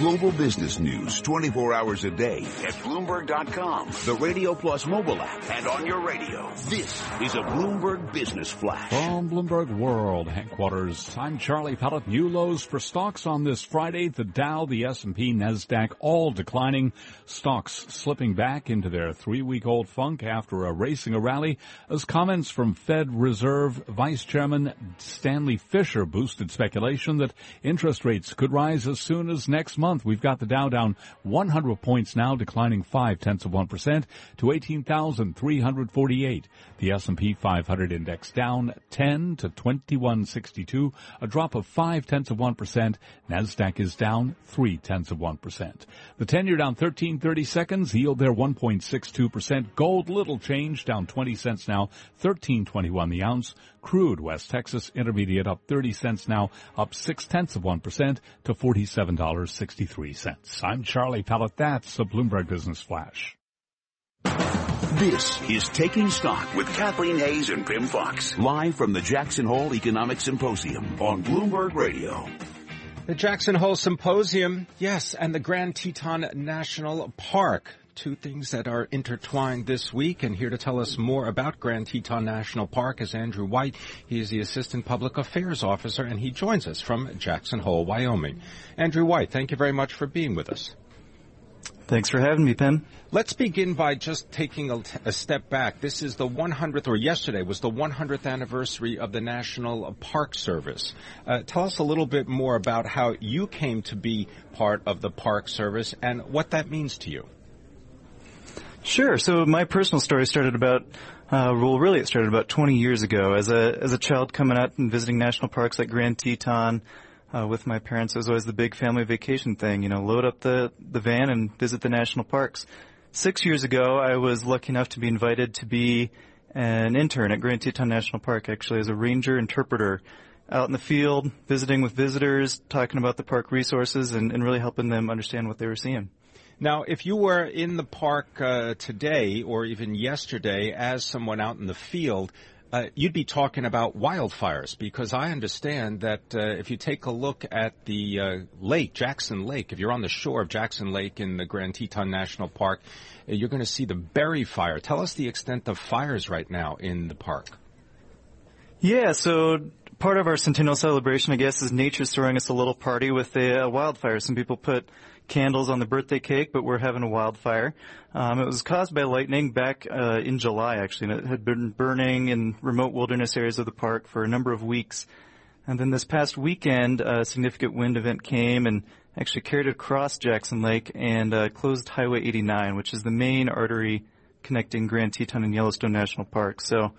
Global business news 24 hours a day at Bloomberg.com, the Radio Plus mobile app, and on your radio. This is a Bloomberg Business Flash. From Bloomberg World headquarters, I'm Charlie Pellet. New lows for stocks on this Friday. The Dow, the S&P, NASDAQ all declining. Stocks slipping back into their three-week-old funk after erasing a rally as comments from Fed Reserve Vice Chairman Stanley Fischer boosted speculation that interest rates could rise as soon as next month month. We've got the Dow down 100 points now, declining five tenths of one percent to 18,348. The S&P 500 index down 10 to 2162, a drop of five tenths of one percent. Nasdaq is down three tenths of one percent. The 10-year down 1330 seconds, yield there 1.62 percent. Gold little change, down 20 cents now, 1321 the ounce. Crude West Texas Intermediate up 30 cents now, up 6 tenths of 1% to $47.63. I'm Charlie Pellet. That's a Bloomberg Business Flash. This is Taking Stock with Kathleen Hays and Pimm Fox, live from the Jackson Hole Economic Symposium on Bloomberg Radio. The Jackson Hole Symposium, yes, and the Grand Teton National Park two things that are intertwined this week. And here to tell us more about Grand Teton National Park is Andrew White. He is the Assistant Public Affairs Officer, and he joins us from Jackson Hole, Wyoming. Andrew White, thank you very much for being with us. Thanks for having me, Pimm. Let's begin by just taking a, a, step back. This is the 100th, or yesterday was the 100th anniversary of the National Park Service. Uh, tell us a little bit more about how you came to be part of the Park Service and what that means to you. Sure. So my personal story started about, uh, well, really it started about 20 years ago. As a as a child coming out and visiting national parks like Grand Teton uh, with my parents, it was always the big family vacation thing. You know, load up the the van and visit the national parks. Six years ago, I was lucky enough to be invited to be an intern at Grand Teton National Park, actually as a ranger interpreter out in the field, visiting with visitors, talking about the park resources, and, and really helping them understand what they were seeing. Now, if you were in the park uh, today or even yesterday as someone out in the field, uh, you'd be talking about wildfires because I understand that uh, if you take a look at the uh, lake, Jackson Lake, if you're on the shore of Jackson Lake in the Grand Teton National Park, uh, you're going to see the berry fire. Tell us the extent of fires right now in the park. Yeah, so part of our centennial celebration, I guess, is nature's throwing us a little party with a, a wildfire. Some people put candles on the birthday cake, but we're having a wildfire. Um, it was caused by lightning back uh, in July, actually, and it had been burning in remote wilderness areas of the park for a number of weeks. And then this past weekend, a significant wind event came and actually carried it across Jackson Lake and uh, closed Highway 89, which is the main artery connecting Grand Teton and Yellowstone National Park. So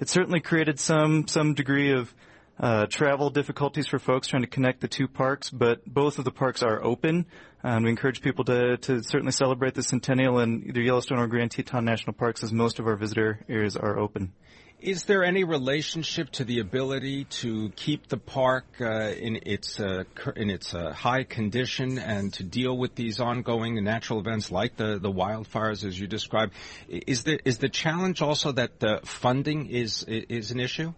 it certainly created some some degree of uh, travel difficulties for folks trying to connect the two parks, but both of the parks are open. And we encourage people to, to certainly celebrate the centennial in either Yellowstone or Grand Teton National Parks as most of our visitor areas are open. Is there any relationship to the ability to keep the park uh, in its uh, in its uh, high condition and to deal with these ongoing natural events like the, the wildfires as you described? Is the is the challenge also that the funding is is an issue?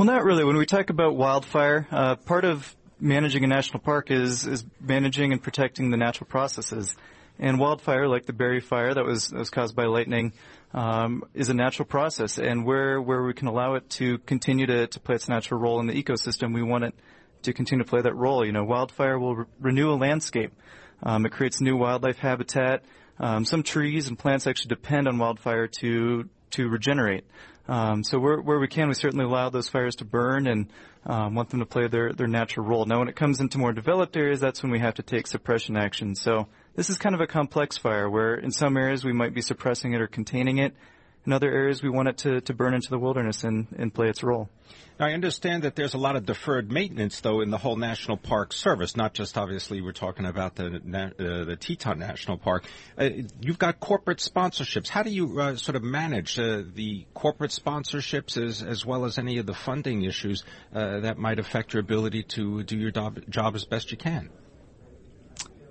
Well, not really. When we talk about wildfire, uh, part of managing a national park is is managing and protecting the natural processes. And wildfire, like the berry fire that was that was caused by lightning, um, is a natural process. And where where we can allow it to continue to, to play its natural role in the ecosystem, we want it to continue to play that role. You know, wildfire will re- renew a landscape. Um, it creates new wildlife habitat. Um, some trees and plants actually depend on wildfire to to regenerate. Um, so where, where we can, we certainly allow those fires to burn and um, want them to play their, their natural role. Now, when it comes into more developed areas, that's when we have to take suppression action. So this is kind of a complex fire where in some areas we might be suppressing it or containing it. In other areas, we want it to, to burn into the wilderness and, and play its role. Now, I understand that there's a lot of deferred maintenance, though, in the whole National Park Service. Not just obviously we're talking about the uh, the Teton National Park. Uh, you've got corporate sponsorships. How do you uh, sort of manage uh, the corporate sponsorships as as well as any of the funding issues uh, that might affect your ability to do your job, job as best you can?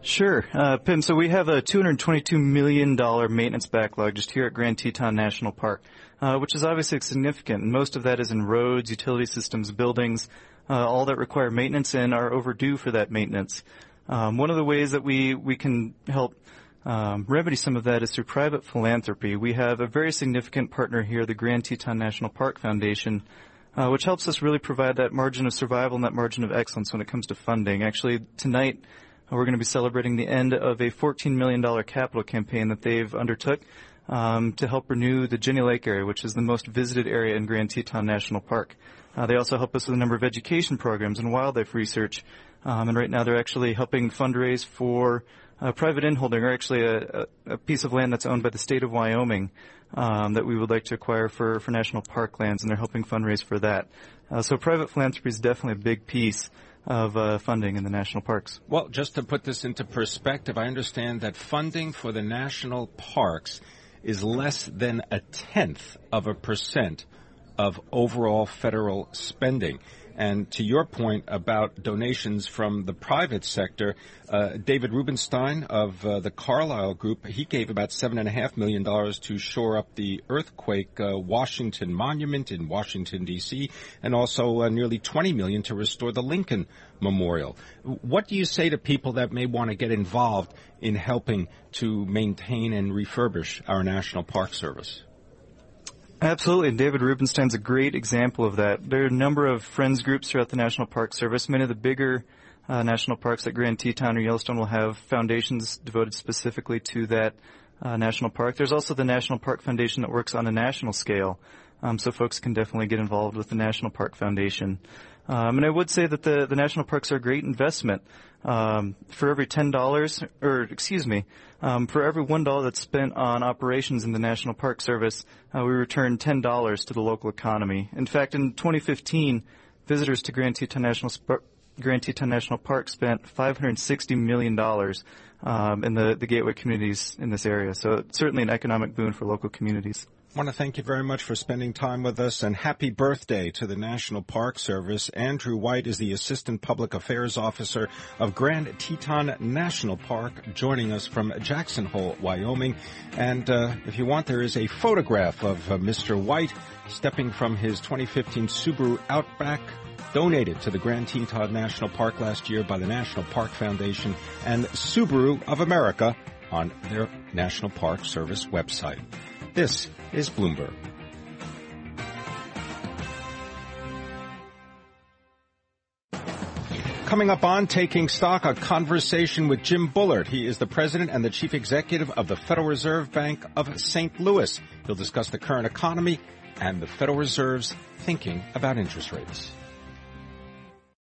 Sure, uh, Pimm. So we have a $222 million maintenance backlog just here at Grand Teton National Park, uh, which is obviously significant. Most of that is in roads, utility systems, buildings, uh, all that require maintenance and are overdue for that maintenance. Um, one of the ways that we, we can help um, remedy some of that is through private philanthropy. We have a very significant partner here, the Grand Teton National Park Foundation, uh, which helps us really provide that margin of survival and that margin of excellence when it comes to funding. Actually, tonight, we're going to be celebrating the end of a $14 million capital campaign that they've undertook um, to help renew the Jenny Lake area, which is the most visited area in Grand Teton National Park. Uh, they also help us with a number of education programs and wildlife research. Um, and right now they're actually helping fundraise for a private inholding, or actually a, a, piece of land that's owned by the state of Wyoming um, that we would like to acquire for, for national park lands, and they're helping fundraise for that. Uh, so private philanthropy is definitely a big piece of uh, funding in the national parks. Well, just to put this into perspective, I understand that funding for the national parks is less than a tenth of a percent of overall federal spending. And to your point about donations from the private sector, uh, David Rubenstein of uh, the Carlyle Group, he gave about $7.5 million to shore up the earthquake uh, Washington Monument in Washington, D.C., and also uh, nearly 20 million to restore the Lincoln Memorial. What do you say to people that may want to get involved in helping to maintain and refurbish our National Park Service? Absolutely. David Rubenstein's a great example of that. There are a number of friends groups throughout the National Park Service. Many of the bigger uh, national parks like Grand Teton or Yellowstone will have foundations devoted specifically to that uh, national park. There's also the National Park Foundation that works on a national scale. Um, so folks can definitely get involved with the National Park Foundation. Um, and I would say that the, the national parks are a great investment. Um, for every ten dollars, or excuse me, um, for every one dollar that's spent on operations in the National Park Service, uh, we return ten dollars to the local economy. In fact, in 2015, visitors to Grand Teton National Sp- Grand Teton National Park spent 560 million dollars um, in the the gateway communities in this area. So certainly an economic boon for local communities. I want to thank you very much for spending time with us and happy birthday to the National Park Service. Andrew White is the Assistant Public Affairs Officer of Grand Teton National Park, joining us from Jackson Hole, Wyoming. And uh, if you want, there is a photograph of uh, Mr. White stepping from his 2015 Subaru Outback donated to the Grand Teton National Park last year by the National Park Foundation and Subaru of America on their National Park Service website. This is Bloomberg. Coming up on Taking Stock, a conversation with Jim Bullard. He is the president and the chief executive of the Federal Reserve Bank of St. Louis. He'll discuss the current economy and the Federal Reserve's thinking about interest rates.